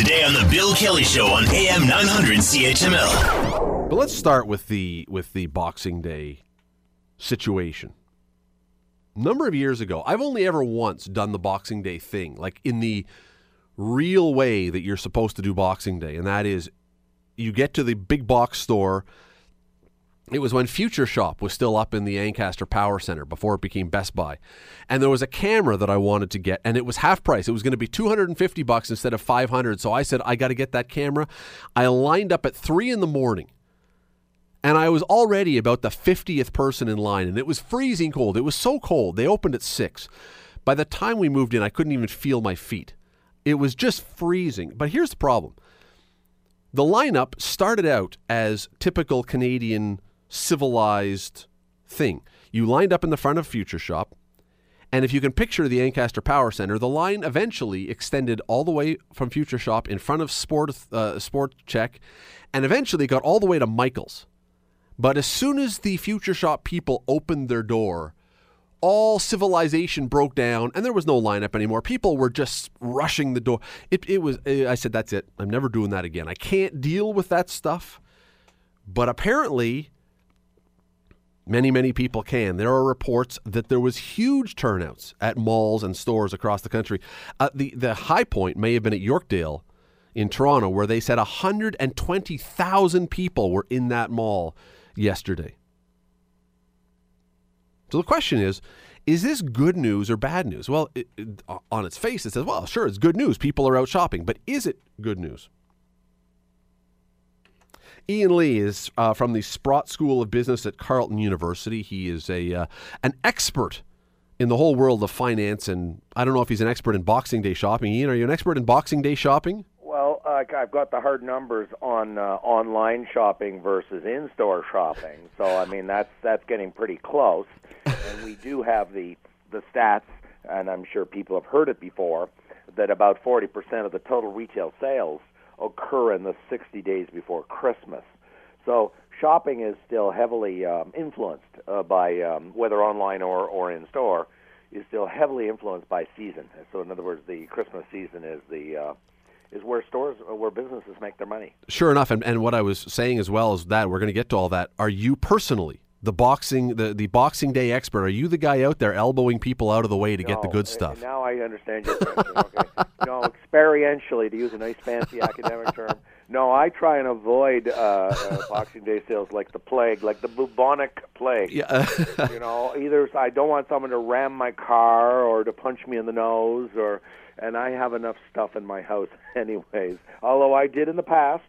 Today on the Bill Kelly Show on AM 900 CHML. But let's start with the with the Boxing Day situation. Number of years ago, I've only ever once done the Boxing Day thing, like in the real way that you're supposed to do Boxing Day, and that is you get to the big box store. It was when Future Shop was still up in the Ancaster Power Center before it became Best Buy. And there was a camera that I wanted to get and it was half price. It was going to be 250 bucks instead of 500. So I said I got to get that camera. I lined up at 3 in the morning. And I was already about the 50th person in line and it was freezing cold. It was so cold. They opened at 6. By the time we moved in, I couldn't even feel my feet. It was just freezing. But here's the problem. The lineup started out as typical Canadian civilized thing. You lined up in the front of Future Shop, and if you can picture the Ancaster Power Center, the line eventually extended all the way from Future Shop in front of Sport uh, Sport Chek, and eventually got all the way to Michaels. But as soon as the Future Shop people opened their door, all civilization broke down and there was no lineup anymore. People were just rushing the door. It, it was, I said, that's it. I'm never doing that again. I can't deal with that stuff. But apparently, many, many people can. There are reports that there was huge turnouts at malls and stores across the country. Uh, the, the high point may have been at Yorkdale in Toronto, where they said 120,000 people were in that mall yesterday. So the question is, is this good news or bad news? Well, it, it, on its face, it says, well, sure, it's good news. People are out shopping. But is it good news? Ian Lee is uh, from the Sprott School of Business at Carleton University. He is a uh, an expert in the whole world of finance, and I don't know if he's an expert in Boxing Day shopping. Ian, are you an expert in Boxing Day shopping? Well, uh, I've got the hard numbers on uh, online shopping versus in-store shopping, so I mean that's that's getting pretty close. and we do have the the stats, and I'm sure people have heard it before, that about 40% of the total retail sales occur in the 60 days before Christmas. So shopping is still heavily um, influenced uh, by um, whether online or, or in store is still heavily influenced by season. So in other words, the Christmas season is the uh, is where stores uh, where businesses make their money. Sure enough, and, and what I was saying as well is that we're going to get to all that. Are you personally the boxing the, the boxing day expert are you the guy out there elbowing people out of the way to no, get the good stuff now i understand your question okay no experientially to use a nice fancy academic term no i try and avoid uh, uh, boxing day sales like the plague like the bubonic plague yeah you know either i don't want someone to ram my car or to punch me in the nose or and i have enough stuff in my house anyways although i did in the past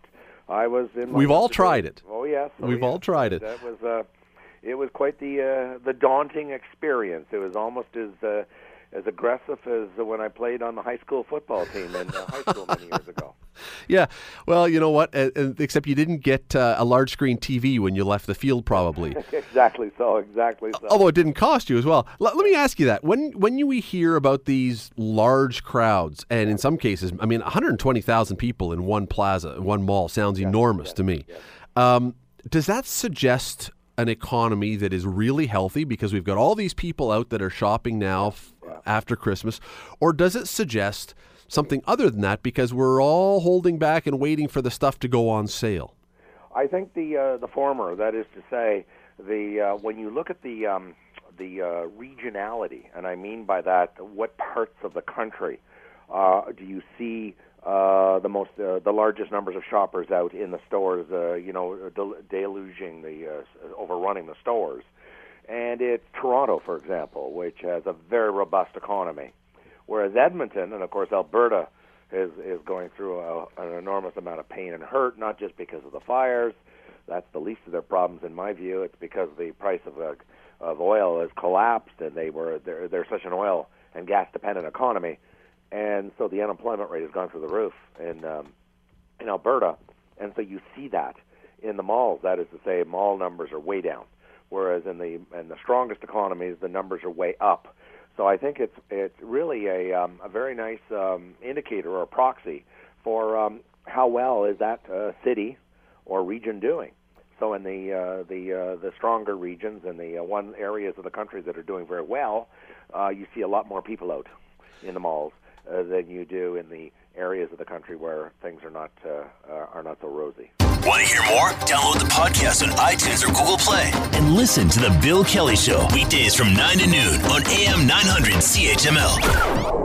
I was in. We've all tried it. Oh yes, oh, we've yes. all tried it. That was uh, it was quite the uh, the daunting experience. It was almost as uh, as aggressive as when I played on the high school football team in uh, high school many years ago. Yeah, well, you know what? Uh, except you didn't get uh, a large screen TV when you left the field, probably. exactly so. Exactly so. Although it didn't cost you as well. L- let me ask you that: when when you we hear about these large crowds, and in some cases, I mean, 120,000 people in one plaza, one mall, sounds yes, enormous yes, to me. Yes. Um, does that suggest an economy that is really healthy because we've got all these people out that are shopping now f- after Christmas? Or does it suggest something other than that because we're all holding back and waiting for the stuff to go on sale? I think the uh, the former. That is to say, the uh, when you look at the um, the uh, regionality, and I mean by that, what parts of the country uh, do you see uh, the most uh, the largest numbers of shoppers out in the stores, uh, you know, del- deluging the uh, overrunning the stores. And it's Toronto, for example, which has a very robust economy, whereas Edmonton and of course Alberta is is going through a, an enormous amount of pain and hurt, not just because of the fires. That's the least of their problems, in my view. It's because the price of uh, of oil has collapsed, and they were they're, they're such an oil and gas dependent economy and so the unemployment rate has gone through the roof in um, in Alberta, and so you see that in the malls. That is to say, mall numbers are way down, whereas in the in the strongest economies, the numbers are way up. So I think it's it's really a um, a very nice um, indicator or proxy for um, how well is that uh, city or region doing. So in the uh, the uh, the stronger regions and the uh, one areas of the country that are doing very well, uh, you see a lot more people out in the malls uh, than you do in the areas of the country where things are not uh, uh, are not so rosy. Want to hear more? Download the podcast on iTunes or Google Play and listen to the Bill Kelly Show weekdays from 9 to noon on AM 900 CHML.